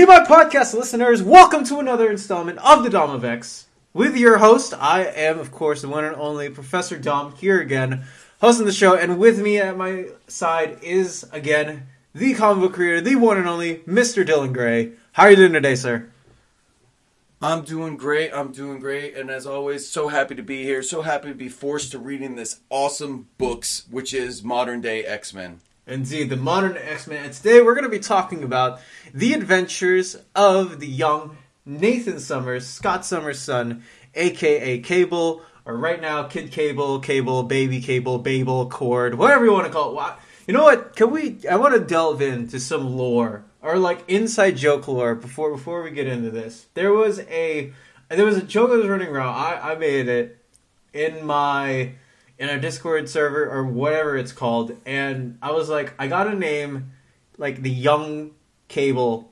Me, my podcast listeners, welcome to another installment of the Dom of X. With your host, I am, of course, the one and only Professor Dom here again, hosting the show, and with me at my side is, again, the comic book creator, the one and only Mr. Dylan Gray. How are you doing today, sir? I'm doing great. I'm doing great. And as always, so happy to be here. So happy to be forced to reading this awesome books, which is modern day X Men. Indeed, the modern X Men. And today we're going to be talking about the adventures of the young Nathan Summers, Scott Summers' son, aka Cable, or right now, Kid Cable, Cable, Baby Cable, Babel, Cord, whatever you want to call it. You know what? Can we? I want to delve into some lore or like inside joke lore before before we get into this. There was a there was a joke that was running around. I I made it in my in a Discord server or whatever it's called, and I was like, I got a name like the young cable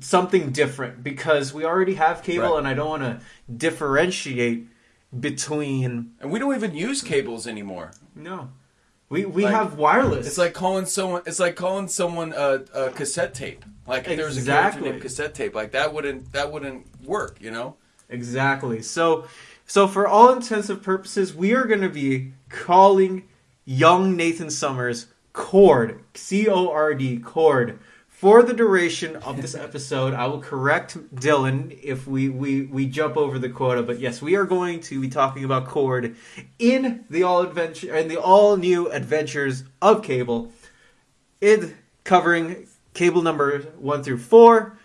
something different because we already have cable, Right. and I don't want to differentiate between. And we don't even use cables anymore. No, we we Like, have wireless. It's like calling someone. It's like calling someone a, a cassette tape. Like if there was a character named cassette tape, like that wouldn't that wouldn't work. You know. Exactly. So, so for all intents and purposes, we are going to be calling young Nathan Summers Cord, C O R D, Cord, for the duration of this episode. I will correct Dylan if we, we, we jump over the quota, but yes, we are going to be talking about Cord in the all adventure in the all new adventures of Cable. It covering Cable number one through four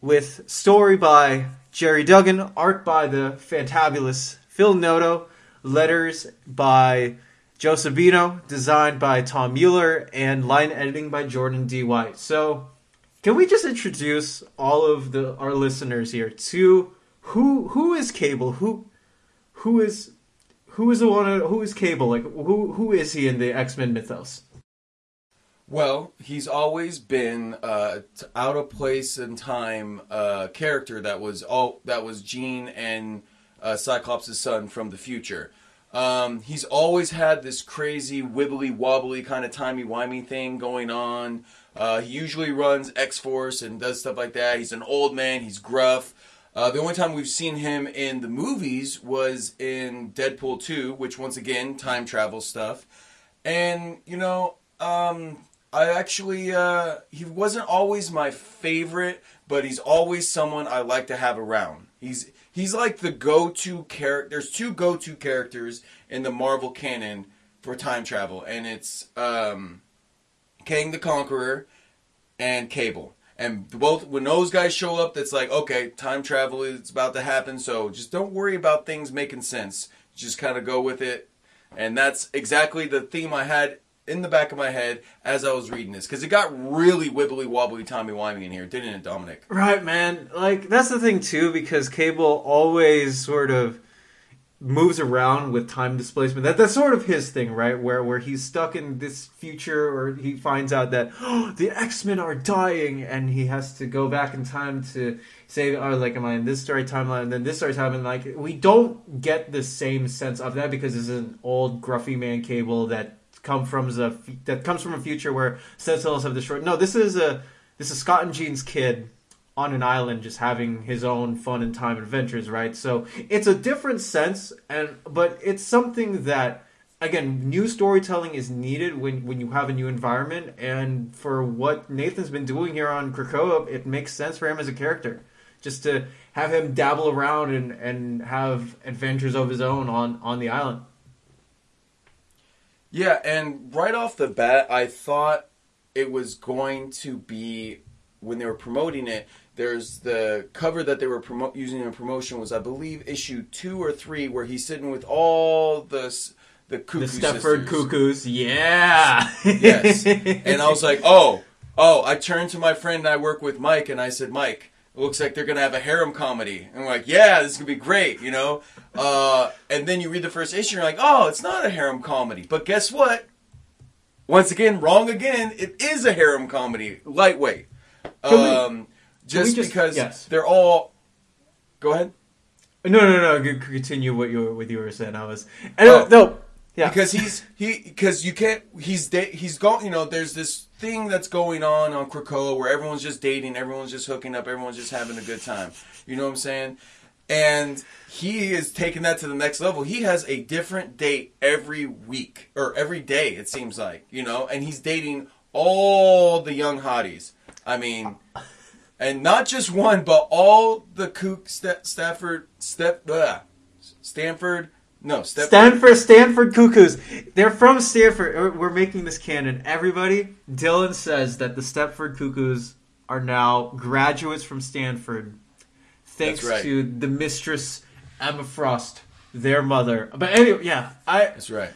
with story by Gerry Duggan, art by the fantabulous Phil Noto, letters by Joe Sabino, designed by Tom Mueller, and line editing by Jordan D. White. So, can we just introduce all of the our listeners here to who who is Cable? Who who is who is the one? Who is Cable? Like who who is he in the X Men mythos? Well, he's always been uh, out of place in time uh, character that was all that was Jean and uh, Cyclops' son from the future. Um, he's always had this crazy wibbly wobbly kind of timey wimey thing going on. Uh, he usually runs X Force and does stuff like that. He's an old man. He's gruff. Uh, the only time we've seen him in the movies was in Deadpool 2, which once again time travel stuff. And you know, um, I actually uh, he wasn't always my favorite, but he's always someone I like to have around. He's he's like the go-to character. There's two go-to characters in the Marvel canon for time travel, and it's um, Kang the Conqueror and Cable. And both when those guys show up, that's like okay, time travel is about to happen. So just don't worry about things making sense. Just kind of go with it. And that's exactly the theme I had in the back of my head as I was reading this because it got really wibbly wobbly, Tommy wimey in here, didn't it, Dominic? Right, man. Like that's the thing too, because Cable always sort of moves around with time displacement. That that's sort of his thing, right? Where where he's stuck in this future, or he finds out that oh, the X Men are dying, and he has to go back in time to say, "Oh, like am I in this story timeline?" And then this story timeline, like we don't get the same sense of that because this is an old gruffy man Cable that come from a that comes from a future where Sentinels have destroyed. No, this is a this is Scott and Jean's kid on an island just having his own fun and time adventures, right? So it's a different sense and but it's something that again, new storytelling is needed when when you have a new environment and for what Nathan's been doing here on Krakoa, it makes sense for him as a character. Just to have him dabble around and, and have adventures of his own on, on the island. Yeah, and right off the bat, I thought it was going to be when they were promoting it. There's the cover that they were promo- using in promotion was, I believe, issue two or three, where he's sitting with all the the cuckoo the Stepford sisters. Cuckoos, yeah. yes. And I was like, oh, oh. I turned to my friend I work with, Mike, and I said, Mike, it looks like they're gonna have a harem comedy. And I'm like, yeah, this is gonna be great, you know. Uh, and then you read the first issue, and you're like, oh, it's not a harem comedy. But guess what? Once again, wrong again. It is a harem comedy, lightweight. Can we- Um, just, just- because yes. they're all. Go ahead. No, no, no. Continue what you were, what you were saying. I was. I Oh. no. Yeah. because he's he because you can't he's he's gone you know there's this thing that's going on on Krakoa where everyone's just dating, everyone's just hooking up, everyone's just having a good time. You know what I'm saying? And he is taking that to the next level. He has a different date every week or every day, it seems like, you know, and he's dating all the young hotties. I mean, and not just one, but all the kook St- Stafford, Step, Stanford, no, Stanford, Stanford Cuckoos. They're from Stanford. Uh, We're making this canon. Everybody, Dylan says that the Stepford Cuckoos are now graduates from Stanford, thanks right. to the mistress Emma Frost, their mother. But anyway, yeah, I That's right.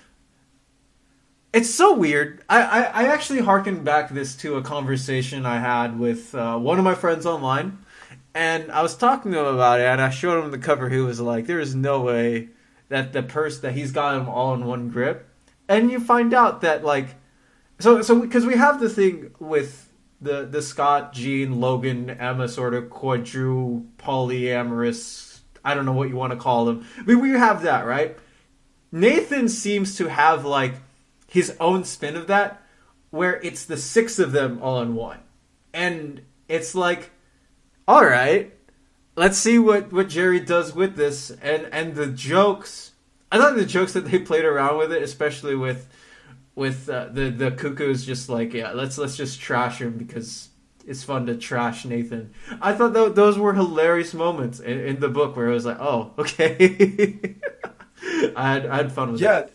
it's so weird. I, I, I actually harkened back this to a conversation I had with uh, one of my friends online, and I was talking to him about it, and I showed him the cover. He was like, "There is no way that the purse that he's got them all in one grip," and you find out that like, so so because we have the thing with the the Scott, Jean, Logan, Emma sort of quadru polyamorous. I don't know what you want to call them. We we have that right. Nathan seems to have like his own spin of that, where it's the six of them all in one, and it's like, all right, let's see what what Gerry does with this, and and the jokes. I thought the jokes that they played around with it, especially with with uh, the the cuckoos, just like yeah, let's let's just trash him because it's fun to trash Nathan. I thought tho- those were hilarious moments in, in the book where it was like, oh, okay. I had I had fun with it. Yeah. N-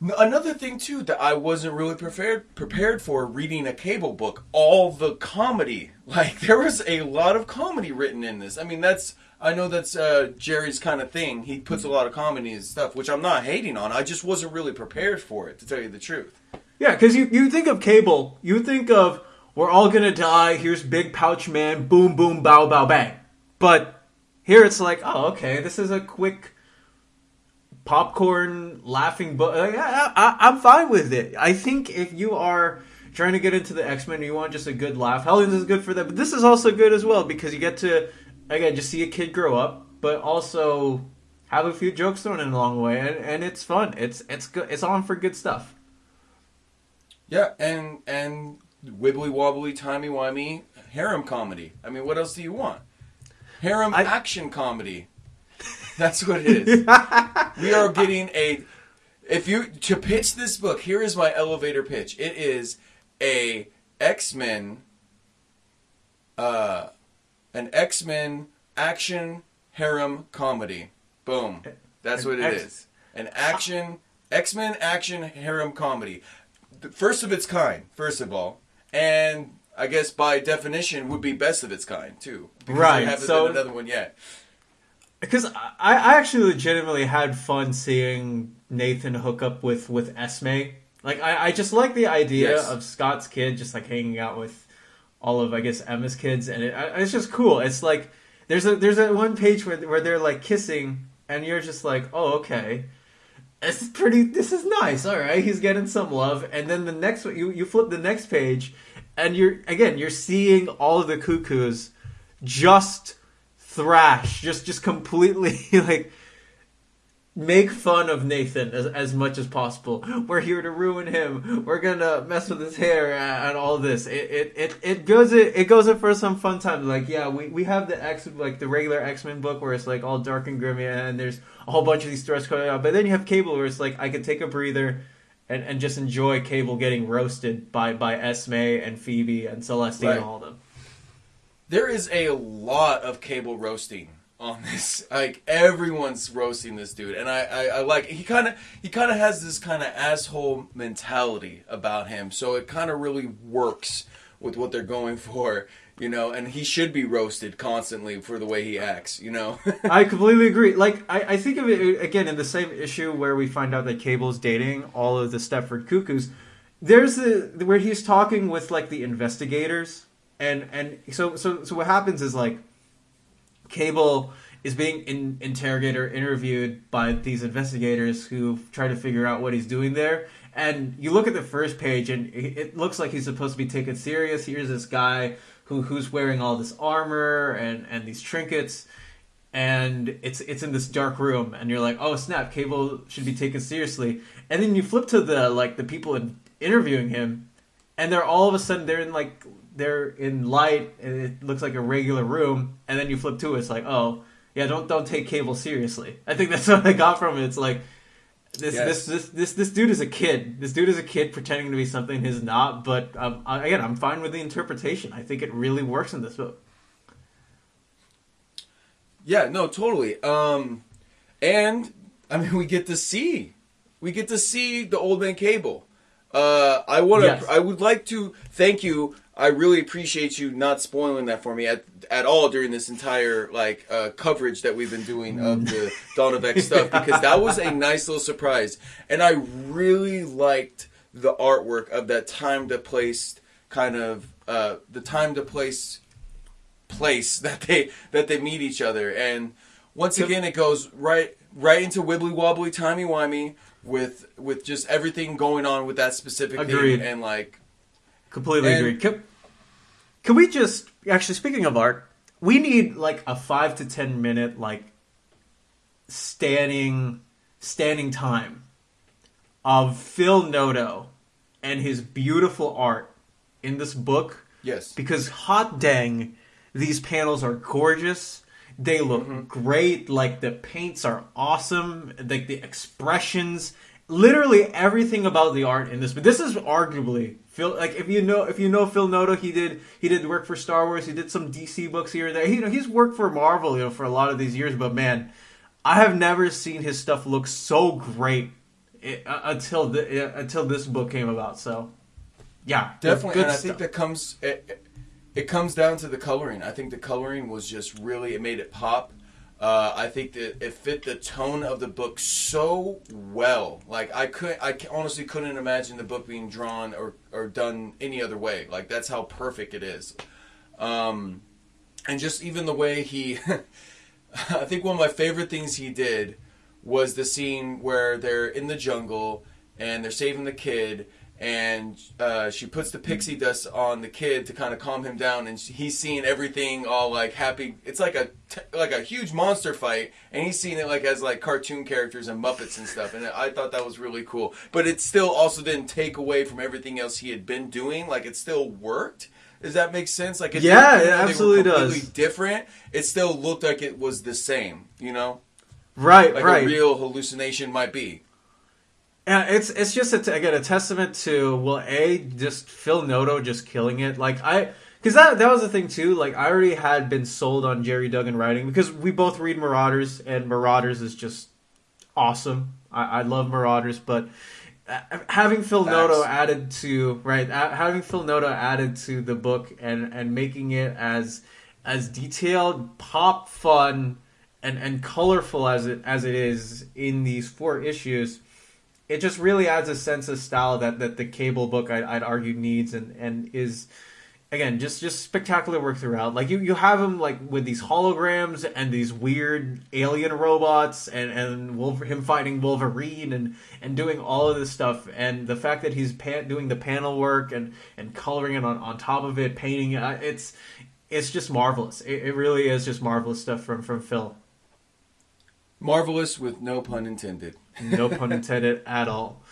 Another thing too that I wasn't really prepared prepared for reading a cable book, all the comedy. Like there was a lot of comedy written in this. I mean, that's I know that's uh, Gerry's kind of thing. He puts a lot of comedy and stuff, which I'm not hating on. I just wasn't really prepared for it, to tell you the truth. Yeah, because you, you think of cable, you think of we're all gonna die. Here's big pouch man, boom boom bow bow bang. But here it's like, oh okay, this is a quick popcorn laughing book. Like, I, I, I'm fine with it. I think if you are trying to get into the X Men, you want just a good laugh. Hellions is good for that, but this is also good as well because you get to again just see a kid grow up, but also have a few jokes thrown in along the way, and, and it's fun. It's it's good. It's on for good stuff. Yeah, and and wibbly wobbly, timey wimey harem comedy. I mean, what else do you want? Harem I- action comedy. That's what it is. we are getting a. If you to pitch this book, here is my elevator pitch. It is a X Men, uh, an X Men action harem comedy. Boom. That's what it X- is. An action X Men action harem comedy. First of its kind. First of all, and I guess by definition would be best of its kind too. Because Right, There hasn't so- been another one yet. Because I, I actually legitimately had fun seeing Nathan hook up with with Esme. Like I, I just like the idea Yes. of Scott's kid just like hanging out with all of I guess Emma's kids, and it, it's just cool. It's like there's a there's that one page where where they're like kissing, and you're just like, oh okay, this is pretty. This is nice. All right, he's getting some love, and then the next one you you flip the next page, and you're again you're seeing all of the cuckoos just thrash, just just completely like make fun of Nathan as, as much as possible. We're here to ruin him. We're gonna mess with his hair and, and all this. It it, it it goes it, it goes in for some fun time. Like yeah, we, we have the X like the regular X Men book where it's like all dark and grimy and there's a whole bunch of these threats coming out. But then you have Cable where it's like I could take a breather. And, and just enjoy Cable getting roasted by, by Esme and Phoebe and Celestine Right. and all of them. There is a lot of cable roasting on this. Like everyone's roasting this dude, and I, I, I like he kind of he kind of has this kind of asshole mentality about him. So it kind of really works with what they're going for, you know. And he should be roasted constantly for the way he acts, you know. I completely agree. Like I, I think of it again in the same issue where we find out that Cable's dating all of the Stepford Cuckoos. There's the where he's talking with like the investigators, and and so so so what happens is like Cable is being in, interrogated or interviewed by these investigators who try to figure out what he's doing there. And you look at the first page, and it looks like he's supposed to be taken serious. Here's this guy who who's wearing all this armor and and these trinkets, and it's it's in this dark room, and you're like, oh snap, Cable should be taken seriously. And then you flip to the like the people in, interviewing him, and they're all of a sudden they're in like they're in light and it looks like a regular room, and then you flip to it, it's like oh yeah, don't don't take Cable seriously. I think that's what I got from it. It's like this Yes. this, this this this dude is a kid. This dude is a kid pretending to be something he's not. But um, again, I'm fine with the interpretation. I think it really works in this book. Yeah, no, totally. Um, and I mean, we get to see, we get to see the old man Cable. Uh, I want to, Yes. I would like to thank you. I really appreciate you not spoiling that for me at at all during this entire like uh, coverage that we've been doing of the Dawn of X stuff because that was a nice little surprise, and I really liked the artwork of that time to place kind of uh, the time to place place that they that they meet each other. And once again it goes right right into wibbly wobbly timey wimey with with just everything going on with that specific Agreed. thing and like Completely And- agree. Can, can we just actually speaking of art, we need like a five to ten minute like standing standing time of Phil Noto and his beautiful art in this book yes because hot dang, these panels are gorgeous. They look Mm-hmm. great. Like the paints are awesome. Like the expressions, literally everything about the art in this. But this is arguably Phil. Like if you know if you know Phil Noto, he did he did work for Star Wars. He did some DC books here and there. He, you know he's worked for Marvel you know for a lot of these years. But man, I have never seen his stuff look so great eh, uh, until the, uh, until this book came about. So yeah, definitely good and i stuff. think that comes it, it- it comes down to the coloring i think the coloring was just really it made it pop uh, I think that it fit the tone of the book so well. Like I could, I honestly couldn't imagine the book being drawn or, or done any other way. Like that's how perfect it is. Um, and just even the way he I think one of my favorite things he did was the scene where they're in the jungle and they're saving the kid and uh, she puts the pixie dust on the kid to kind of calm him down and he's seeing everything all like happy it's like a t- like a huge monster fight and he's seeing it like as like cartoon characters and muppets and stuff and i thought that was really cool but it still also didn't take away from everything else he had been doing like it still worked does that make sense? Like, it Yeah, it even they were absolutely completely does. Different. It still looked like it was the same. You know, right, like right. a real hallucination might be. Yeah, it's it's just a, again a testament to well, a just Phil Noto just killing it. Like I, because that that was the thing too. Like I already had been sold on Gerry Duggan writing because we both read Marauders and Marauders is just awesome. I, I love Marauders, but uh, having Phil Facts. Noto added to right, having Phil Noto added to the book and and making it as as detailed, pop fun, and and colorful as it as it is in these four issues it just really adds a sense of style that, that the cable book I'd, I'd argue needs and, and is again just just spectacular work throughout. Like you, you have him like with these holograms and these weird alien robots and and Wolver- him fighting Wolverine and and doing all of this stuff. And the fact that he's pan- doing the panel work and and coloring it on, on top of it painting it uh, it's it's just marvelous. It, it really is just marvelous stuff from from Phil Marvelous with no pun intended. No pun intended at all.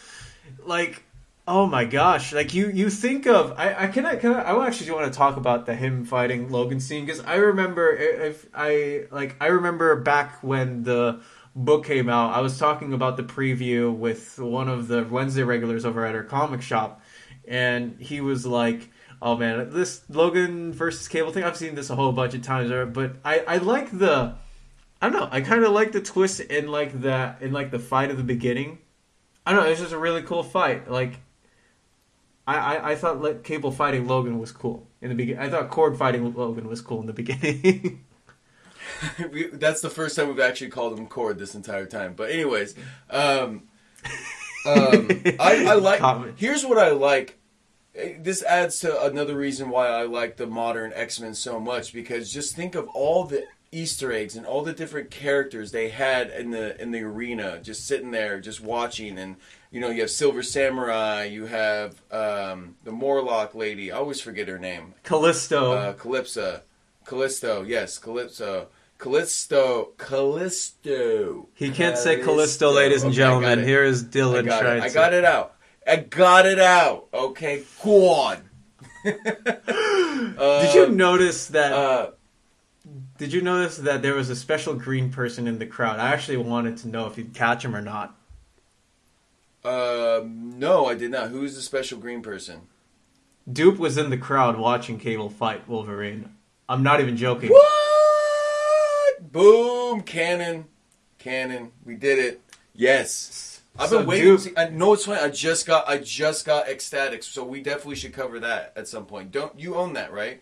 Like, oh my gosh! Like you, you think of I, I can I can I, I actually want to talk about the him fighting Logan scene because I remember if I like I remember back when the book came out, I was talking about the preview with one of the Wednesday regulars over at our comic shop, and he was like. Oh man, this Logan versus Cable thing. I've seen this a whole bunch of times, but I, I like the I don't know. I kind of like the twist in like the in like the fight of the beginning. I don't know. It's just a really cool fight. Like, I I, I thought like Cable fighting Logan was cool in the beginning. I thought Cord fighting Logan was cool in the beginning. We- That's the first time we've actually called him Cord this entire time. But anyways, um, um, I, I like. Comment. Here's what I like. Eh, This adds to another reason why I like the modern X Men so much because just think of all the Easter eggs and all the different characters they had in the in the arena, just sitting there, just watching. And you know, you have Silver Samurai, you have um, the Morlock lady. I always forget her name. Callisto. Uh, Calypso. Callisto, yes, Calypso. Callisto. Callisto. he can't say Callisto, ladies and Okay, gentlemen. Here is I Dylan got trying it. I got it out. I got it out. Okay, go on. Did you notice that? Uh, did you notice that there was a special green person in the crowd? I actually wanted to know if you'd catch him or not. uh, no, I did not. Who's the special green person? Doop was in the crowd watching Cable fight Wolverine. I'm not even joking. What? Boom! Canon, canon. We did it. Yes. I've So been waiting. To, I know it's funny. I just got. I just got ecstatic. So we definitely should cover that at some point. Don't you own that, right?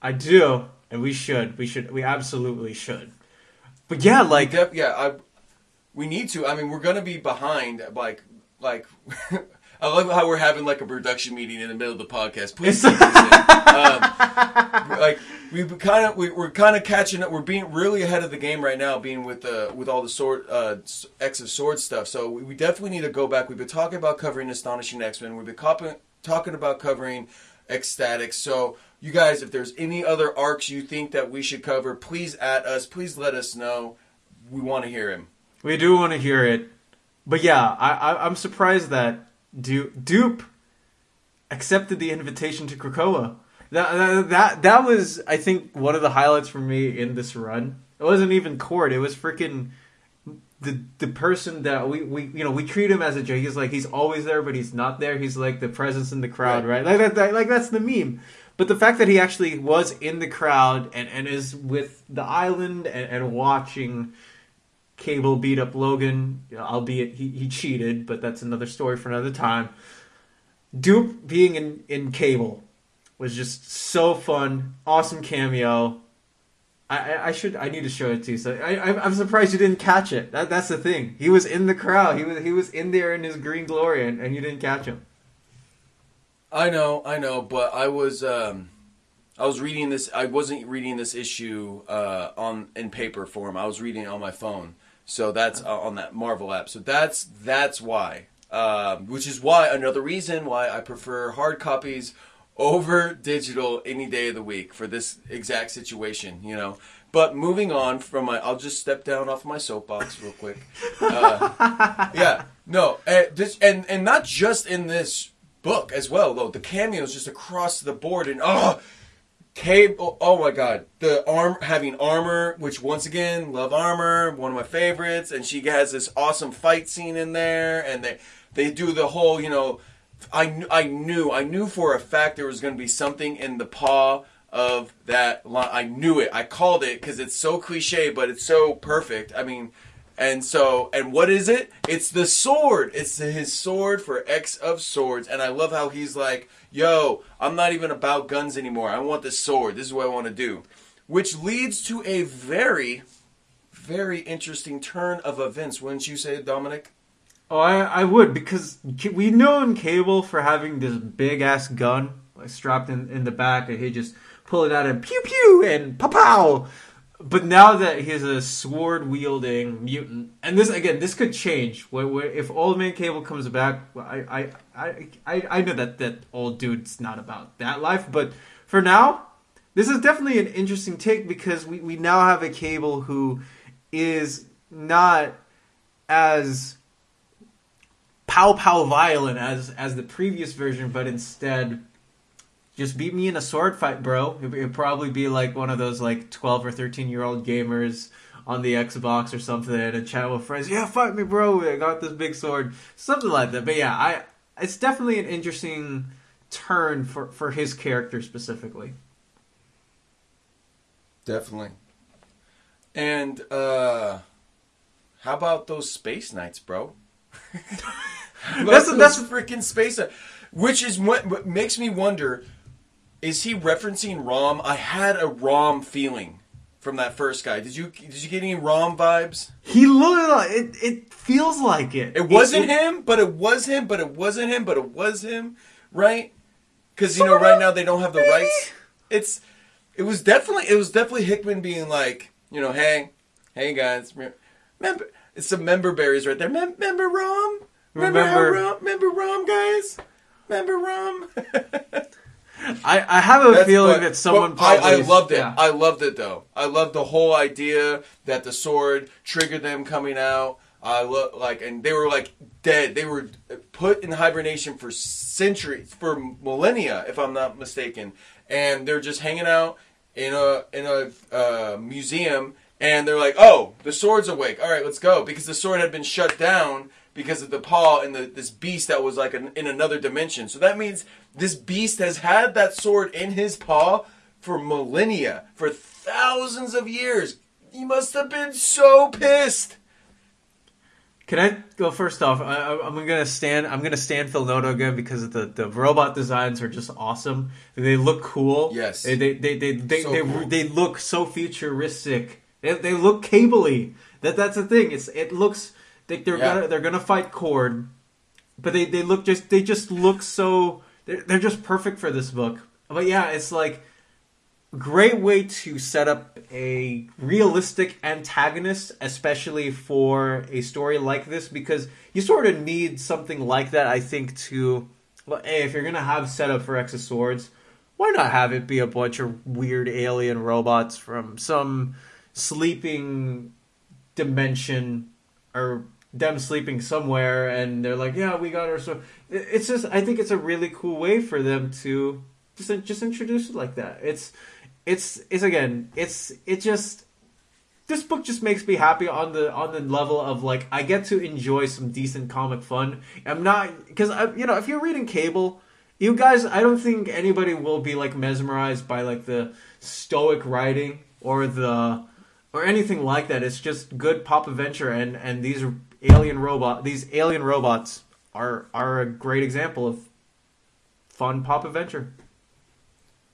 I do, and we should. We should. We absolutely should. But yeah, like Def- yeah, I. We need to. I mean, we're gonna be behind. Like, like. I love how we're having like a production meeting in the middle of the podcast. Please, um, like we kind of we, we're kind of catching up. We're being really ahead of the game right now, being with the with all the sword uh, X of Swords stuff. So we, we definitely need to go back. We've been talking about covering Astonishing X Men. We've been cop- talking about covering X-Statix. So you guys, if there's any other arcs you think that we should cover, please at us. Please let us know. We want to hear him. we do want to hear it. But yeah, I, I I'm surprised that Du- Doop accepted the invitation to Krakoa. That, that that was I think one of the highlights for me in this run. It wasn't even Cord. It was freaking the the person that we, we you know we treat him as a joke. He's like he's always there, but he's not there. He's like the presence in the crowd, right? Like that, that like that's the meme. But the fact that he actually was in the crowd and, and is with the island and, and watching Cable beat up Logan, you know, albeit he, he cheated, but that's another story for another time. Doop being in, in Cable was just so fun, awesome cameo. I, I, should I need to show it to you. So I, I'm surprised you didn't catch it. That, that's the thing. He was in the crowd. He was he was in there in his green glory, and, and you didn't catch him. I know, I know, but I was um, I was reading this. I wasn't reading this issue uh, on in paper form. I was reading it on my phone. So that's uh, on that Marvel app. So that's that's why. Um, which is why another reason why I prefer hard copies over digital any day of the week for this exact situation. You know. But moving on from my, I'll just step down off my soapbox real quick. Uh, yeah, no, uh, this and and not just in this book as well though. The cameos just across the board and oh, Cable. Oh my god, the arm having armor, which once again love armor, one of my favorites, and she has this awesome fight scene in there, and they they do the whole you know. I, I knew I knew for a fact there was going to be something in the paw of that line. I knew it. I called it because it's so cliche, but it's so perfect. I mean, and so and what is it? It's the sword. It's his sword for X of Swords, and I love how he's like, "Yo, I'm not even about guns anymore. I want this sword. This is what I want to do," which leads to a very, very interesting turn of events. Wouldn't you say, Dominic? Oh, I, I would because we known Cable for having this big ass gun like, strapped in, in the back, and he just pull it out and pew pew and pow pow. But now that he's a sword wielding mutant, and this again, this could change. Where, where if Old Man Cable comes back, I, I, I, I, I know that that old dude's not about that life, but for now, this is definitely an interesting take because we, we now have a Cable who is not as pow pow violent as as the previous version, but instead just beat me in a sword fight, bro. It, it'd probably be like one of those like twelve or thirteen year old gamers on the Xbox or something and chat with friends. Yeah, fight me, bro. I got this big sword, something like that. But yeah, I it's definitely an interesting turn for for his character specifically. Definitely. And uh how about those space knights, bro? That's- that's freaking space. Which is what makes me wonder: is he referencing Rom? I had a Rom feeling from that first guy. Did you did you get any Rom vibes? He looked like it. It feels like it. It wasn't it- him, but it was him, but it wasn't him, but it was him, right? Because you know, right now they don't have the rights. It's it was definitely it was definitely Hickman being like, you know, hey, hey guys, remember it's some member berries right there. Mem- remember Rom? Remember, Remember- Rom? Remember Rom, guys? Remember Rom? I, I have a That's feeling what- that someone but I, I loved it. yeah. I loved it though. I loved the whole idea that the sword triggered them coming out. I lo- like, and they were like dead. They were put in hibernation for centuries, for millennia, if I'm not mistaken, and they're just hanging out in a in a uh, museum, and they're like, "Oh, the sword's awake. All right, let's go," because the sword had been shut down because of the paw and the, this beast that was like an, in another dimension. So that means this beast has had that sword in his paw for millennia, for thousands of years. He must have been so pissed. Can I go first off? I, I'm gonna stand. I'm gonna stand Phil Noto again because the, the robot designs are just awesome. They look cool. Yes. They they they they they, So they, cool. they look so futuristic. They, they look cabley. That that's the thing. It's it looks like they're Yeah. gonna they're gonna fight Cord, but they, they look just they just look so they're they're just perfect for this book. But yeah, it's like great way to set up a realistic antagonist, especially for a story like this, because you sort of need something like that, I think, to. Well, hey, if you're gonna have setup for X of Swords, why not have it be a bunch of weird alien robots from some sleeping dimension or them sleeping somewhere and they're like yeah we got our so. It's just i think it's a really cool way for them to just just introduce it like that it's it's it's again it's it just this book just makes me happy on the on the level of like I get to enjoy some decent comic fun. I'm not because I you know if you're reading Cable, you guys I don't think anybody will be like mesmerized by like the stoic writing or the or anything like that. It's just good pop adventure and and these alien robot these alien robots are are a great example of fun pop adventure.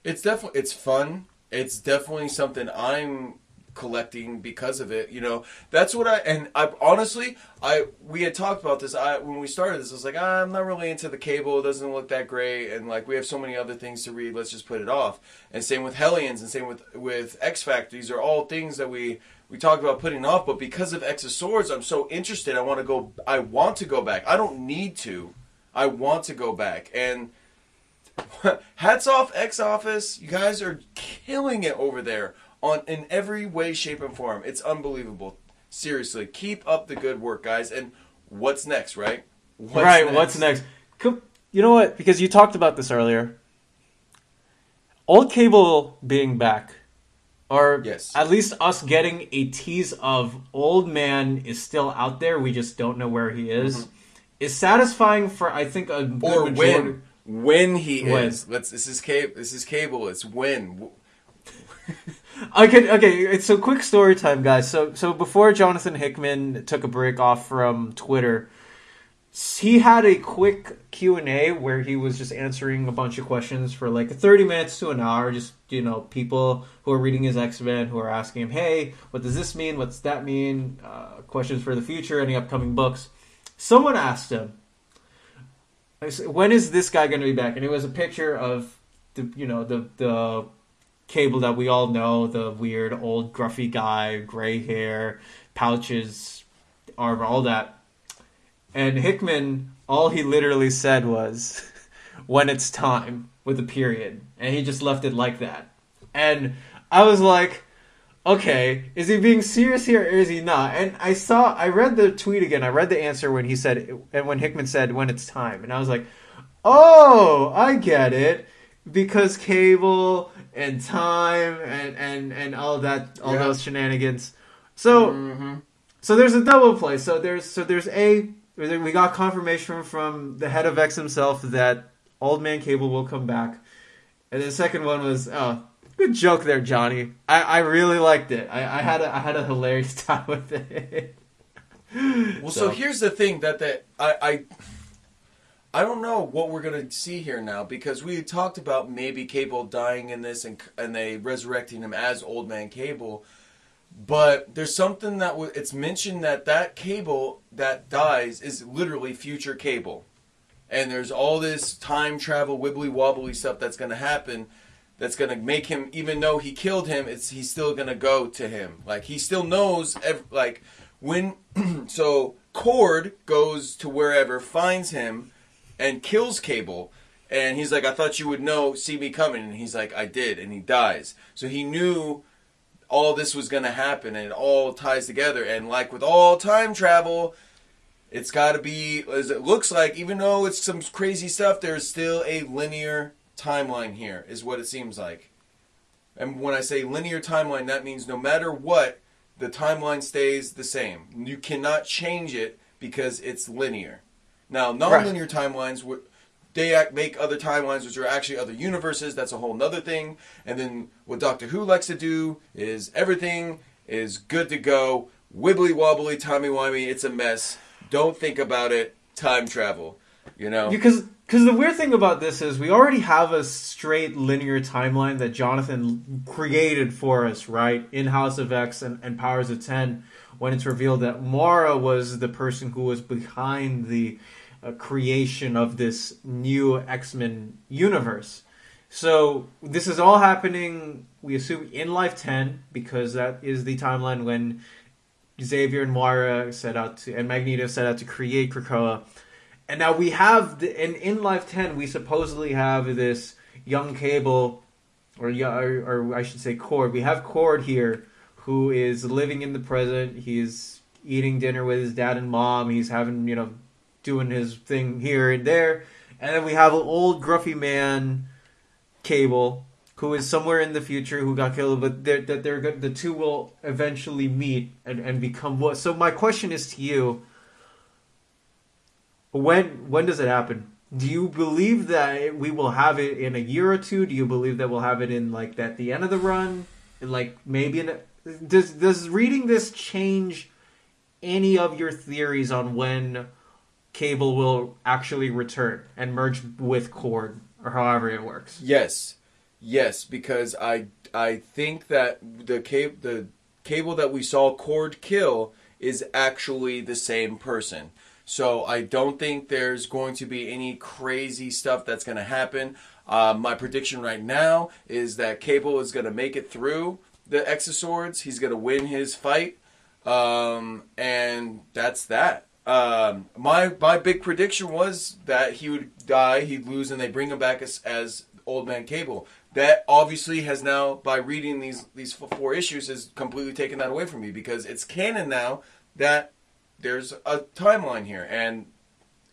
It's definitely it's fun. It's definitely something I'm collecting because of it. You know, that's what I and I honestly I we had talked about this. I when we started this, I was like, ah, I'm not really into the cable. It doesn't look that great, and like we have so many other things to read. Let's just put it off. And same with Hellions, and same with with X Factor. These are all things that we we talked about putting off. But because of X of Swords, I'm so interested. I want to go. I want to go back. I don't need to. I want to go back and. Hats off, X Office. You guys are killing it over there on in every way, shape, and form. It's unbelievable. Seriously, keep up the good work, guys. And what's next, right? What's right, what's next? You know what? Because you talked about this earlier. Old Cable being back, or Yes. at least us getting a tease of Old Man is still out there. We just don't know where he is. Mm-hmm. Is satisfying for I think a good Or majority- when? When he When. is. Let's. This is cable. This is cable. It's when. Okay, okay. It's a quick story time, guys. So, so before Jonathan Hickman took a break off from Twitter, he had a quick Q and A where he was just answering a bunch of questions for like thirty minutes to an hour. Just you know, people who are reading his X Men who are asking him, "Hey, what does this mean? What's that mean? Uh, questions for the future, any upcoming books?" Someone asked him, "When is this guy going to be back?" And it was a picture of the you know the the cable that we all know the weird old gruffy guy gray hair pouches armor all that. And hickman all he literally said was when it's time with a period. And he just left it like that. And i was like okay is he being serious here or is he not? And i saw i read the tweet again. I read the answer when he said and when hickman said when it's time. And i was like oh i get it because cable and time and and and all that all Yeah. those shenanigans. So Mm-hmm. so there's a double play. So there's so there's a we got confirmation from the head of x himself that old man cable will come back. And the second one was oh good joke there johnny. I i really liked it. I i had a i had a hilarious time with it. Well, so, here's the thing that that I, I I don't know what we're gonna see here now because we talked about maybe Cable dying in this and and they resurrecting him as Old Man Cable, but there's something that w- it's mentioned that that Cable that dies is literally future Cable, and there's all this time travel wibbly wobbly stuff that's gonna happen. That's gonna make him, even though he killed him, it's he's still gonna go to him. Like he still knows, ev- like when so Cord goes to wherever, finds him, and kills Cable. And he's like, I thought you would know, see me coming. And he's like, I did. And he dies. So he knew all this was going to happen and it all ties together. And like with all time travel, It's got to be as it looks like. Even though it's some crazy stuff, there's still a linear timeline here. Is what it seems like. And when I say linear timeline, that means no matter what, the timeline stays the same. You cannot change it because it's linear. Now, non-linear timelines would they act, make other timelines which are actually other universes. That's a whole nother thing. And then what Doctor Who likes to do is everything is good to go. Wibbly wobbly, timey wimey. It's a mess. Don't think about it. Time travel. You know. Because because the weird thing about this is we already have a straight linear timeline that Jonathan created for us, right? In House of X and, and Powers of Ten, when it's revealed that Moira was the person who was behind the uh, creation of this new X Men universe. So this is all happening, we assume, in Life 10, because that is the timeline when Xavier and Moira set out to, and Magneto set out to create Krakoa. And now we have, the, in, in Life 10, we supposedly have this young Cable, or, or, or I should say Cord. We have Cord here, who is living in the present. He's eating dinner with his dad and mom. He's having, you know, doing his thing here and there. And then we have an old gruffy man, Cable, who is somewhere in the future who got killed, but they're, that they're the two will eventually meet and, and become what. So my question is to you: When when does it happen? Do you believe that we will have it in a year or two? Do you believe that we'll have it in like at the end of the run? Like maybe in a, does does reading this change any of your theories on when Cable will actually return and merge with Cord, or however it works. Yes, yes, because I I think that the cable the cable that we saw Cord kill is actually the same person. So I don't think there's going to be any crazy stuff that's going to happen. Uh, my prediction right now is that Cable is going to make it through the X of Swords. He's to win his fight, um, and that's that. Um, my my big prediction was that he would die, he'd lose, and they bring him back as, as Old Man Cable. That obviously has now, by reading these these four issues, has completely taken that away from me because it's canon now that there's a timeline here, and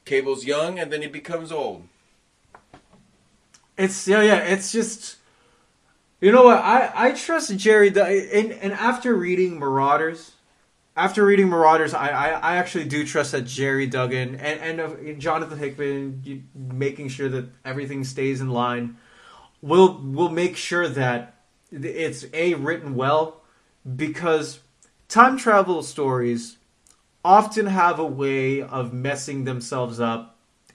Cable's young, and then he becomes old. It's yeah, yeah. It's just you know what I I trust Gerry. And and after reading Marauders after reading Marauders, I, I, I, actually do trust that Gerry Duggan and, and uh, Jonathan Hickman making sure that everything stays in line will will make sure that it's a written well because time travel stories often have a way of messing themselves up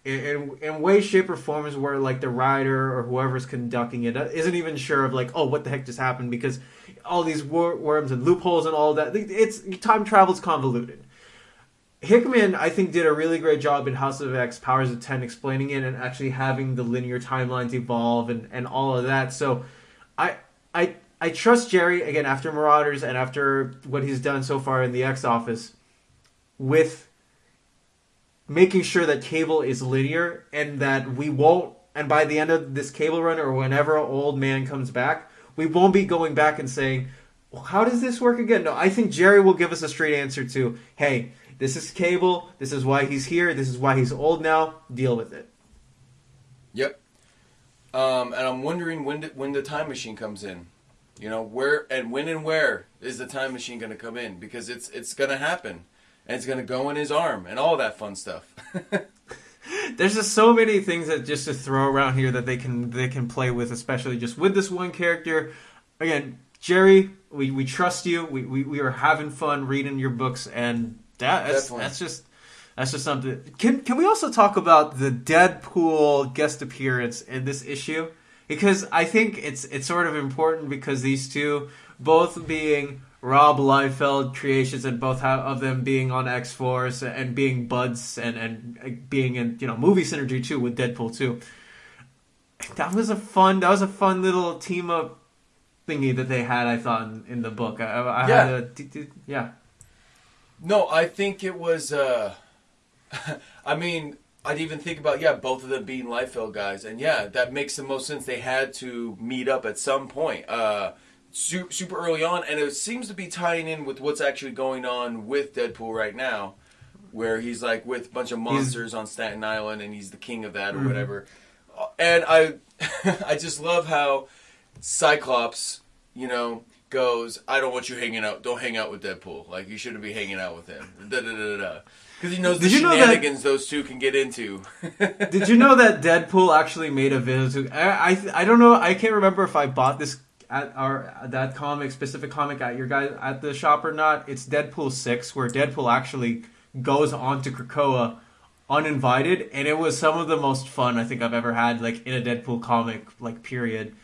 in, in, in way, shape, or form is where like the writer or whoever's conducting it uh, isn't even sure of like, oh, what the heck just happened because all these wor- worms and loopholes and all that. It's time travel's convoluted. Hickman, I think, did a really great job in House of X, Powers of Ten, explaining it and actually having the linear timelines evolve and, and all of that. So, I I I trust Gerry again after Marauders and after what he's done so far in the X Office, with making sure that cable is linear and that we won't. And by the end of this cable run or whenever old man comes back, we won't be going back and saying, well, how does this work again? No, I think Gerry will give us a straight answer to, hey, this is Cable. This is why he's here. This is why he's old now. Deal with it. Yep. Um, and I'm wondering when did, when the time machine comes in. You know where and when and where is the time machine going to come in? Because it's it's going to happen, and it's going to go in his arm and all that fun stuff. there's just so many things that just to throw around here that they can they can play with, especially just with this one character. Again, Gerry, we, we trust you. We, we we are having fun reading your books, and that, that's that's just that's just something. Can can we also talk about the Deadpool guest appearance in this issue? Because I think it's it's sort of important because these two, both being Rob Liefeld creations and both of them being on X Force and being buds and and being in you know movie synergy too with Deadpool too. That was a fun. That was a fun little team up thingy that they had. I thought in, in the book. I, I yeah. had a, yeah. No, I think it was. Uh, I mean, I'd even think about yeah, both of them being Liefeld guys, and yeah, that makes the most sense. They had to meet up at some point. Uh, super, super early on, and it seems to be tying in with what's actually going on with Deadpool right now, where he's like with a bunch of monsters on Staten Island, and he's the king of that or mm-hmm. whatever. Uh, and I, I just love how Cyclops, you know, goes, "I don't want you hanging out. Don't hang out with Deadpool. Like you shouldn't be hanging out with him." Da da da da. Because he knows the Did you know that- shenanigans those two can get into. Did you know that Deadpool actually made a video? To, I, I I don't know. I can't remember if I bought this at our that comic specific comic at your guys at the shop or not. It's Deadpool six, where Deadpool actually goes on to Krakoa uninvited, and it was some of the most fun I think I've ever had, like in a Deadpool comic, like period.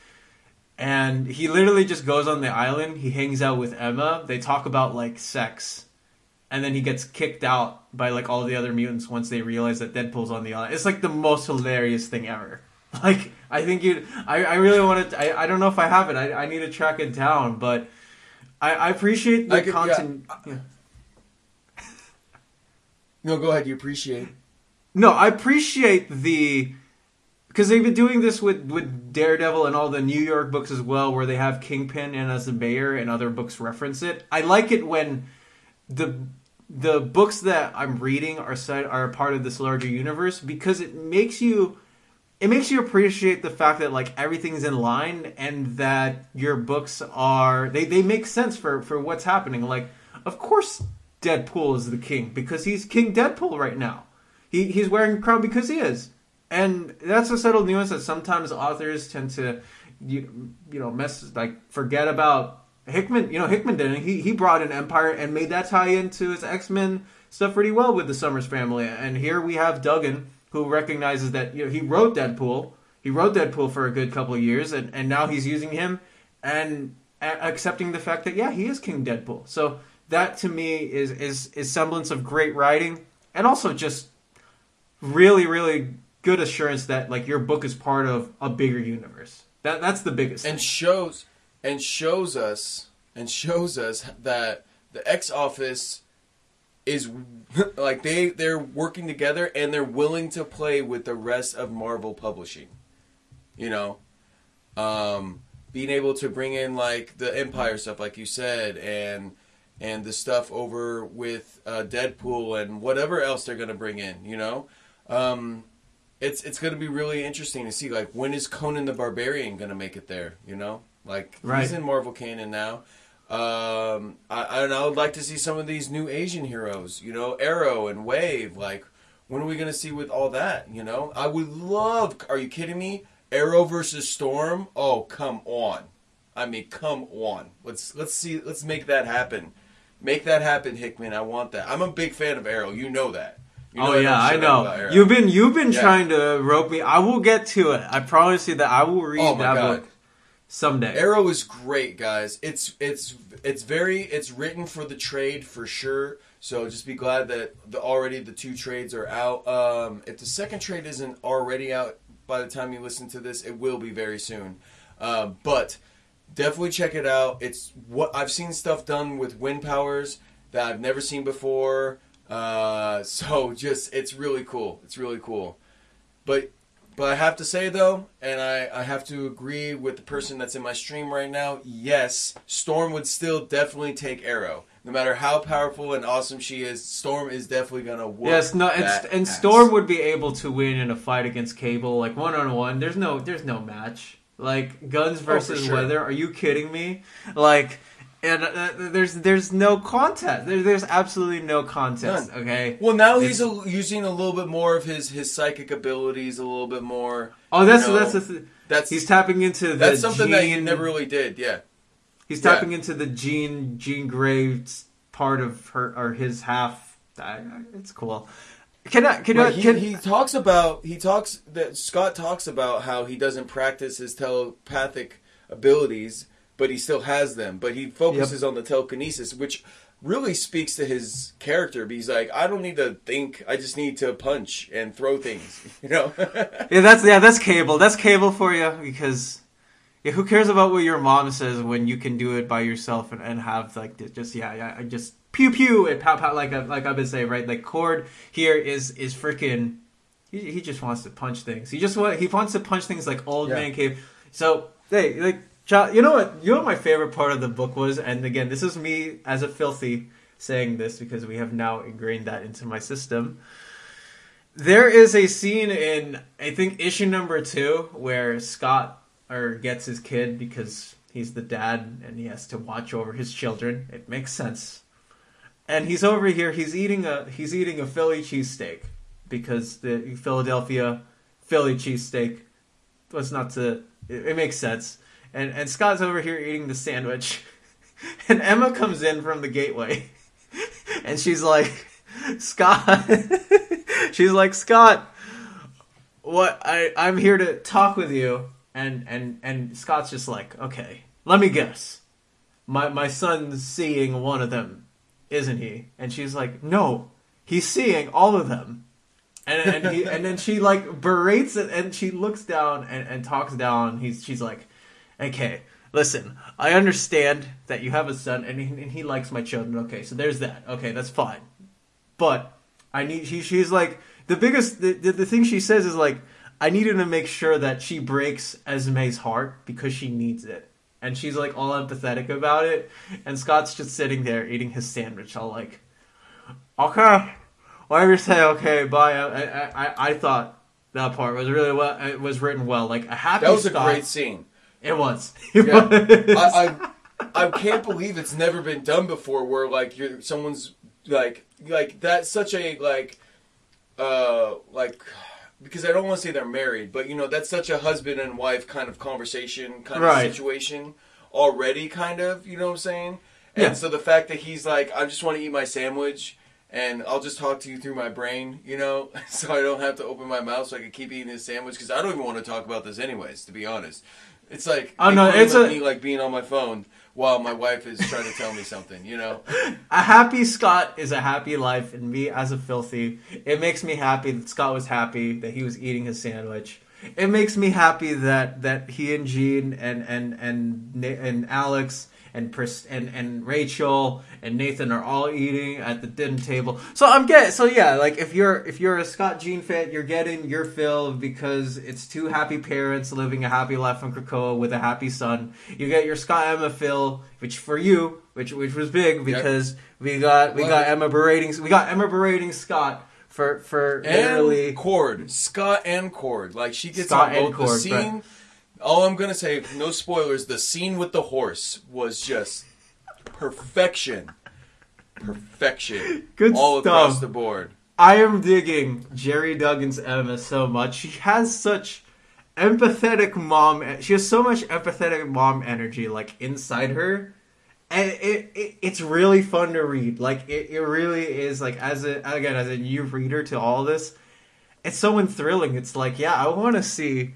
And he literally just goes on the island. He hangs out with Emma. They talk about like sex, and then he gets kicked out by like all the other mutants once they realize that Deadpool's on the island. It's like the most hilarious thing ever. Like I think you, I, I really want to. I, I don't know if I have it. I, I need to track it down, but I, I appreciate the I could- content. yeah. no, go ahead. You appreciate. No, I appreciate the because they've been doing this with with Daredevil and all the New York books as well, where they have Kingpin and as the mayor, and other books reference it. I like it when the the books that I'm reading are set, are a part of this larger universe because it makes you it makes you appreciate the fact that like everything's in line and that your books are they, they make sense for for what's happening. Like of course deadpool is the king because he's king deadpool right now. He, he's wearing a crown because he is. And that's a subtle nuance that sometimes authors tend to you, you know mess like forget about hickman. You know hickman didn't. He, he brought in Empyre and made that tie into his x-men stuff pretty well with the summers family. And here we have duggan who recognizes that you know he wrote Deadpool. He wrote Deadpool for a good couple of years, and, and now he's using him and a- accepting the fact that yeah, he is King Deadpool. So that to me is is is semblance of great writing, and also just really really good assurance that like your book is part of a bigger universe. That that's the biggest. and thing. shows and shows us and shows us that the X office is like they they're working together and they're willing to play with the rest of Marvel publishing. You know, um, being able to bring in like the Empyre stuff, like you said, and and the stuff over with uh, Deadpool and whatever else they're gonna bring in. You know, um, it's it's gonna be really interesting to see like when is Conan the Barbarian gonna make it there? You know, like Right. he's in Marvel canon now. Um, I, and I would like to see some of these new Asian heroes. You know, Aero and Wave. Like, when are we gonna see with all that? You know, I would love. Are you kidding me? Aero versus Storm. Oh, come on. I mean, come on. Let's let's see. Let's make that happen. Make that happen, Hickman. I want that. I'm a big fan of Aero. You know that. You Oh know yeah, I know. You've been you've been Yeah. trying to rope me. I will get to it. I promise you that I will read Oh that God. book someday. Aero is great, guys. It's it's it's very it's written for the trade for sure. So just be glad that the already the two trades are out. Um, if the second trade isn't already out by the time you listen to this, it will be very soon. Um, but definitely check it out. It's what I've seen stuff done with wind powers that I've never seen before. Uh, so just it's really cool. It's really cool. But but I have to say though, and I, I have to agree with the person that's in my stream right now. Yes, Storm would still definitely take Aero. No matter how powerful and awesome she is, Storm is definitely gonna whoop. Yes, no, and, and. Storm would be able to win in a fight against Cable, like one on one. There's no, there's no match. Like guns oh, versus Oh, sure. weather. Are you kidding me? Like, and uh, there's there's no contest. There, there's absolutely no contest. None. Okay. Well, now It's- he's a, using a little bit more of his his psychic abilities, a little bit more. Oh, that's you know, that's the th- that's he's tapping into the that's something that he never really did. Yeah. He's yeah. tapping into the Jean Jean Grey's part of her or his half. I- I- It's cool. Can I? Can I? Right, he, Can, he talks about he talks that Scott talks about how he doesn't practice his telepathic abilities, but he still has them. But he focuses on the telekinesis, which really speaks to his character. He's like, I don't need to think; I just need to punch and throw things. You know? Yeah, that's yeah, that's cable. That's cable for you because yeah, who cares about what your mom says when you can do it by yourself and, and have like just yeah, yeah, I just pew pew and pow pow like I, like I've been saying right. Like Cord here is is freaking. He, he just wants to punch things. He just want he wants to punch things like old Yeah. man cave. So hey, like you know what? You know what my favorite part of the book was, and again, this is me as a filthy saying this because we have now ingrained that into my system. There is a scene in I think issue number two where Scott or gets his kid because he's the dad and he has to watch over his children. It makes sense. And he's over here. He's eating a he's eating a Philly cheesesteak because the Philadelphia Philly cheesesteak was not to. It, it makes sense. And and Scott's over here eating the sandwich, and Emma comes in from the gateway, and she's like, Scott. she's like Scott. What I I'm here to talk with you, and and and Scott's just like, okay, let me guess. My my son's seeing one of them, isn't he? And she's like, no, he's seeing all of them. And and he and then she like berates it, and she looks down and, and talks down. He's she's like, okay, listen, I understand that you have a son, and he, and he likes my children. Okay, so there's that. Okay, that's fine. But I need. She, she's like the biggest. The, the the thing she says is like, I needed to make sure that she breaks Esme's heart because she needs it. And she's like all empathetic about it, and Scott's just sitting there eating his sandwich, all like, okay, whatever you say, okay, bye. I, I, I, I thought that part was really well. It was written well, like a happy. That was a great scene. It was. It Yeah. was. I, I I can't believe it's never been done before. Where like you're someone's like like that's such a like uh like because I don't want to say they're married, but you know that's such a husband and wife kind of conversation kind Right. of situation already. Kind of, you know what I'm saying? And Yeah. so the fact that he's like, I just want to eat my sandwich. And I'll just talk to you through my brain, you know, so I don't have to open my mouth, so I can keep eating this sandwich. Because I don't even want to talk about this, anyways. To be honest, it's like Oh, no, it's a- me like being on my phone while my wife is trying to tell me something, you know. a happy Scott is a happy life, and me as a filthy, it makes me happy that Scott was happy that he was eating his sandwich. It makes me happy that that he and Jean and and and and Alex and Pris- and and Rachel and Nathan are all eating at the dinner table. So I'm getting so yeah, like if you're if you're a Scott Jean fan, you're getting your fill because it's two happy parents living a happy life in Krakoa with a happy son. You get your Scott Emma fill, which for you, which which was big because we got we Well- got Emma berating we got Emma berating Scott for for literally And Cord, Scott and Cord, like she gets Scott on both the scene. All I'm gonna say, no spoilers. The scene with the horse was just perfection, perfection, Good all across stuff. the board. I am digging Gerry Duggan's Emma so much. She has such empathetic mom. She has so much empathetic mom energy, like inside her, and it, it it's really fun to read. Like it, it really is. Like as a again as a new reader to all this, it's so enthralling. It's like yeah, I want to see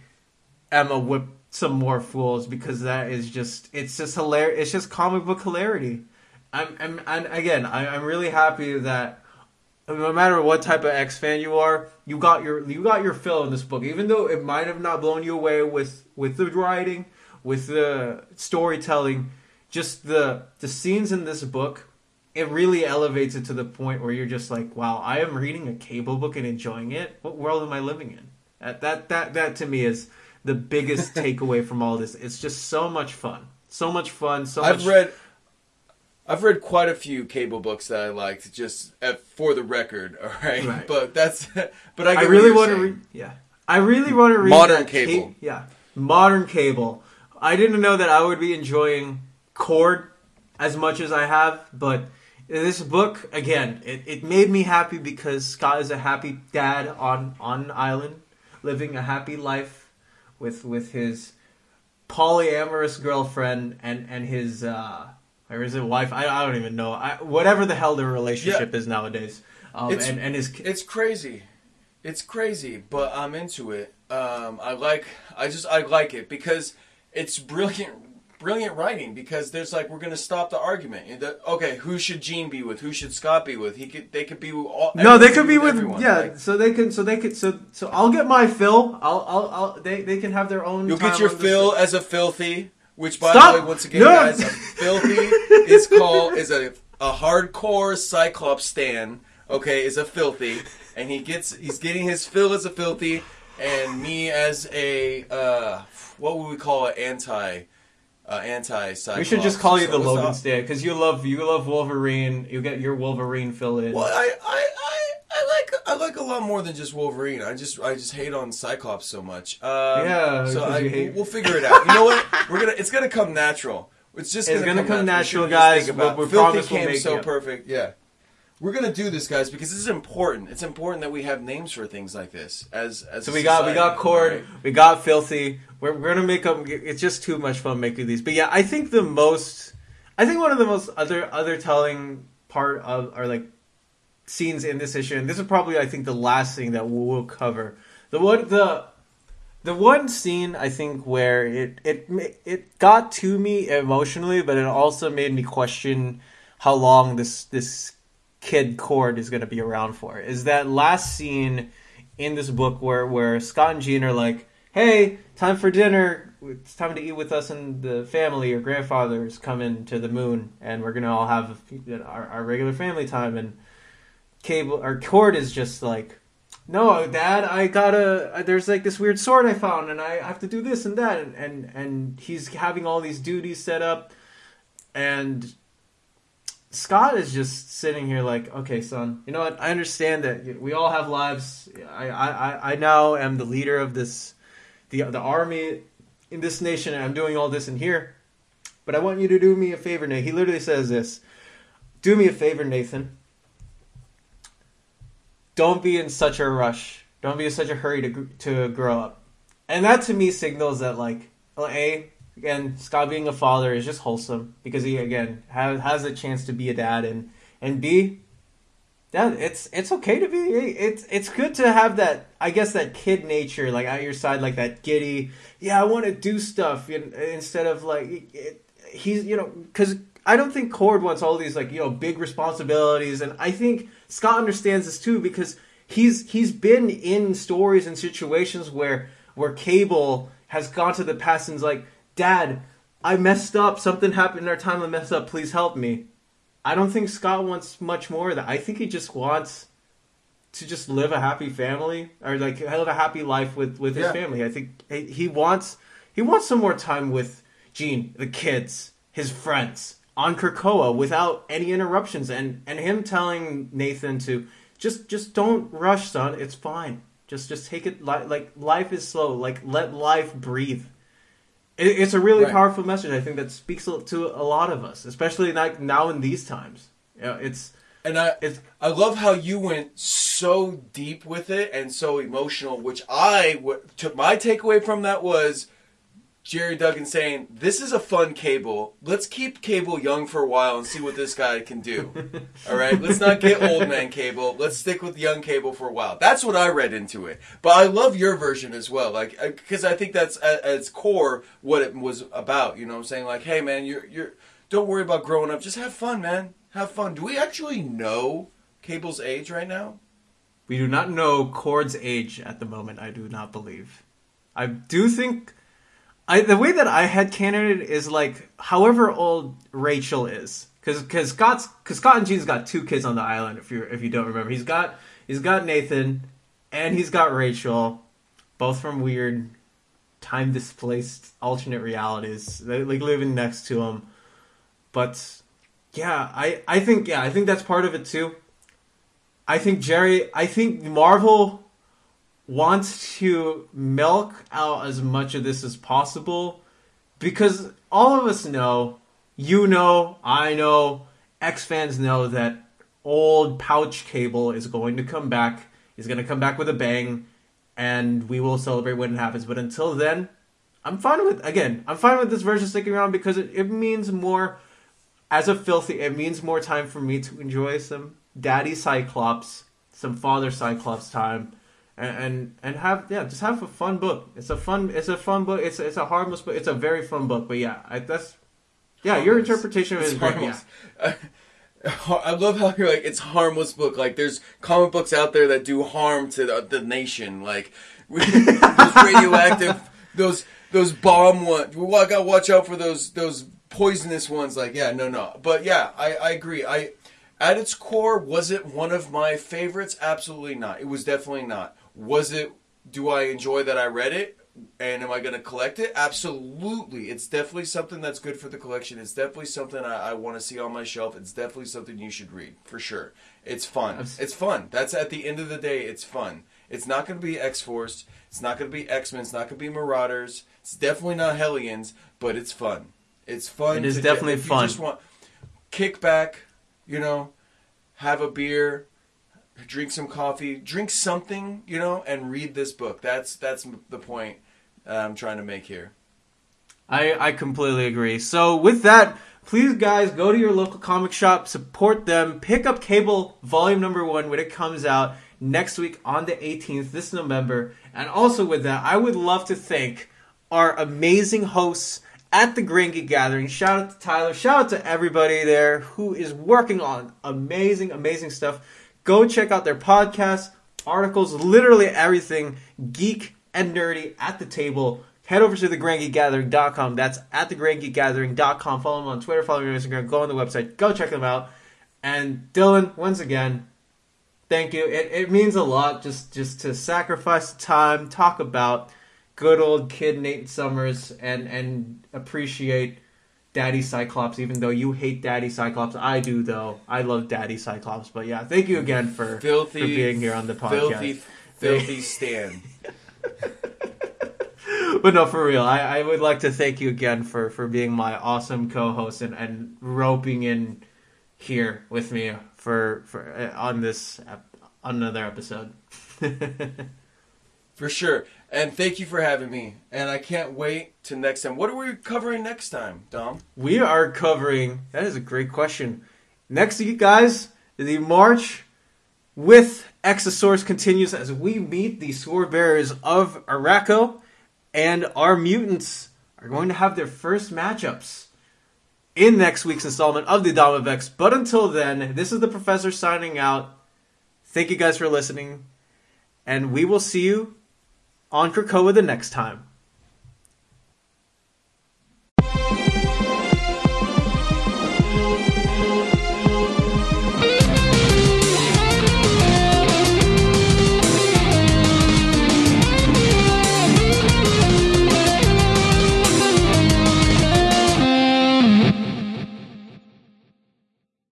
Emma whip some more fools because that is just it's just hilarious. It's just comic book hilarity. I'm, I'm and again I, I'm really happy that no matter what type of X fan you are, you got your you got your fill in this book. Even though it might have not blown you away with with the writing, with the storytelling, just the the scenes in this book, it really elevates it to the point where you're just like, wow, I am reading a cable book and enjoying it. What world am I living in? That that that, that to me is the biggest takeaway from all this. It's just so much fun, so much fun. So I've much read, I've read quite a few cable books that I liked, just uh, for the record. All right, Right. but that's, but I, I really want to read. Yeah, I really want to read Modern cable. ca- yeah, modern cable. I didn't know that I would be enjoying Cord as much as I have, but this book again, it, it made me happy because Scott is a happy dad on on an island, living a happy life with with his polyamorous girlfriend and and his uh or is it wife? I, I don't even know. I, whatever the hell their relationship is nowadays. Um, It's- and and his It's crazy. It's crazy, but I'm into it. Um, I like. I just. I like it because it's brilliant. Brilliant writing because there's like we're gonna stop the argument. The- okay, who should Jean be with? Who should Scott be with? He could. They could be with all. No, they could be with everyone. yeah. Like, so they can, so they could, so so I'll get my fill. I'll, I'll, I'll they, they can have their own. You'll get your fill as a filthy, which by Stop! the way, once again, No! guys, a filthy is called is a a hardcore Cyclops stan. Okay, is a filthy, and he gets he's getting his fill as a filthy, and me as a uh, what would we call it anti. Uh, anti Cyclops. We should just call you So the Logan State because you love you love Wolverine. You get your Wolverine fill in. Well, I, I, I, I like I like a lot more than just Wolverine. I just I just hate on Cyclops so much. Um, Yeah, so I, hate- we'll figure it out. You know what? We're gonna it's gonna come natural. It's just It's gonna, gonna come We natural, shouldn't guys. about- We- Filthy promise we'll make so it. perfect. Yeah. We're gonna do this, guys, because this is important. It's important that we have names for things like this. As as So we got we got Cord, right? we got Filthy. We're, we're gonna make them. It's just too much fun making these. But yeah, I think the most, I think one of the most other other telling part of are like scenes in this issue, and this is probably I think the last thing that we'll, we'll cover. The one the the one scene I think where it it it got to me emotionally, but it also made me question how long this this kid Cord is going to be around for. Is that last scene in this book where where Scott and Jean are like, "Hey, time for dinner. It's time to eat with us and the family. Your grandfather's coming to the moon, and we're gonna all have our, our regular family time." And Cable or Cord is just like, "No, Dad, I gotta. There's like this weird sword I found, and I have to do this and that." And and, and he's having all these duties set up, and Scott is just sitting here like, okay, son, you know what? I understand that we all have lives. I, I, I- now am the leader of this, the the army in this nation, and I'm doing all this in here. But I want you to do me a favor, Nathan. He literally says this: "Do me a favor, Nathan. Don't be in such a rush. Don't be in such a hurry to to grow up." And that to me signals that like, a again, Scott being a father is just wholesome because he again has has a chance to be a dad, and and b, that it's it's okay to be. It's it's good to have that. I guess that kid nature, like at your side, like that giddy. Yeah, I want to do stuff you know, instead of like it, he's you know because I don't think Cord wants all these like you know big responsibilities, and I think Scott understands this too because he's he's been in stories and situations where where Cable has gone to the past and's like, Dad, I messed up. Something happened in our time. I messed up. Please help me. I don't think Scott wants much more of that. I think he just wants to just live a happy family or like live a happy life with with his Yeah. family. I think he he wants he wants some more time with Jean, the kids, his friends on Krakoa without any interruptions and and him telling Nathan to just just don't rush, son. It's fine. Just just take it li- like life is slow. Like let life breathe. It, it's a really Right. powerful message. I think that speaks to a lot of us, especially like now in these times. Yeah, it's And I, it's I love how you went so deep with it and so emotional, which I w- took my takeaway from that was Gerry Duggan saying, "This is a fun Cable. Let's keep Cable young for a while and see what this guy can do. All right, let's not get old man Cable. Let's stick with young Cable for a while." That's what I read into it. But I love your version as well, like uh, because I think that's at, at its core what it was about. You know, what I'm saying like, "Hey, man, you're you're don't worry about growing up. Just have fun, man. Have fun." Do we actually know Cable's age right now? We do not know Cord's age at the moment. I do not believe. I do think, I the way that I had candidate is like however old Rachel is, because because Scott's because Scott and Jean's got two kids on the island. If you if you don't remember, he's got he's got Nathan, and he's got Rachel, both from weird, time displaced alternate realities. They like living next to him, but yeah, I I think yeah I think that's part of it too. I think Gerry, I think Marvel wants to milk out as much of this as possible because all of us know, you know, I know, X fans know that old pouch cable is going to come back. is going to come back with a bang, and we will celebrate when it happens. But until then, I'm fine with again. I'm fine with this version sticking around because it, it means more. As a filthy, it means more time for me to enjoy some daddy Cyclops, some father Cyclops time, and and, and have yeah, just have a fun book. It's a fun, it's a fun book. It's it's a harmless book. It's a very fun book. But yeah, I, that's yeah, your interpretation of it is great. Yeah. harmless. I love how you're like it's harmless book. Like there's comic books out there that do harm to the, the nation. Like those radioactive, those those bomb ones. We gotta watch out for those those poisonous ones. Like yeah, no, no. But yeah, I I agree. I at its core, was it one of my favorites? Absolutely not. It was definitely not. Was it? Do I enjoy that I read it? And am I going to collect it? Absolutely. It's definitely something that's good for the collection. It's definitely something I, I want to see on my shelf. It's definitely something you should read for sure. It's fun. It's fun. That's at the end of the day. It's fun. It's not going to be X Force. It's not going to be X Men. It's not going to be Marauders. It's definitely not Hellions. But it's fun. It's fun. It is definitely fun. just want kick back, you know, have a beer, drink some coffee, drink something, you know, and read this book. That's that's the point I'm trying to make here. I, I completely agree. So with that, please guys go to your local comic shop, support them, pick up Cable Volume Number One when it comes out next week on the 18th, this November. And also with that, I would love to thank our amazing hosts at the Grand Geek Gathering. Shout out to Tyler. Shout out to everybody there who is working on amazing, amazing stuff. Go check out their podcasts, articles, literally everything geek and nerdy at the table. Head over to thegrandgeekgathering.com. That's at thegrandgeekgathering.com. Follow them on Twitter, follow them on Instagram, go on the website, go check them out. And Dylan, once again, thank you. It, it means a lot just, just to sacrifice time, talk about good old kid Nate Summers, and, and appreciate Daddy Cyclops, even though you hate Daddy Cyclops. I do, though. I love Daddy Cyclops. But yeah, thank you again for, Filthy, for being here on the podcast. Filthy, filthy Stan. but no, for real, I, I would like to thank you again for, for being my awesome co-host and, and roping in here with me for for uh, on this on another episode. For sure. And thank you for having me. And I can't wait to next time. What are we covering next time, Dom? we are covering. That is a great question. Next week, guys, the march with X of Swords continues as we meet the sword bearers of Arakko, and our mutants are going to have their first matchups in next week's installment of the Dawn of X. But until then, this is the professor signing out. Thank you guys for listening, and we will see you on Krakoa the next time.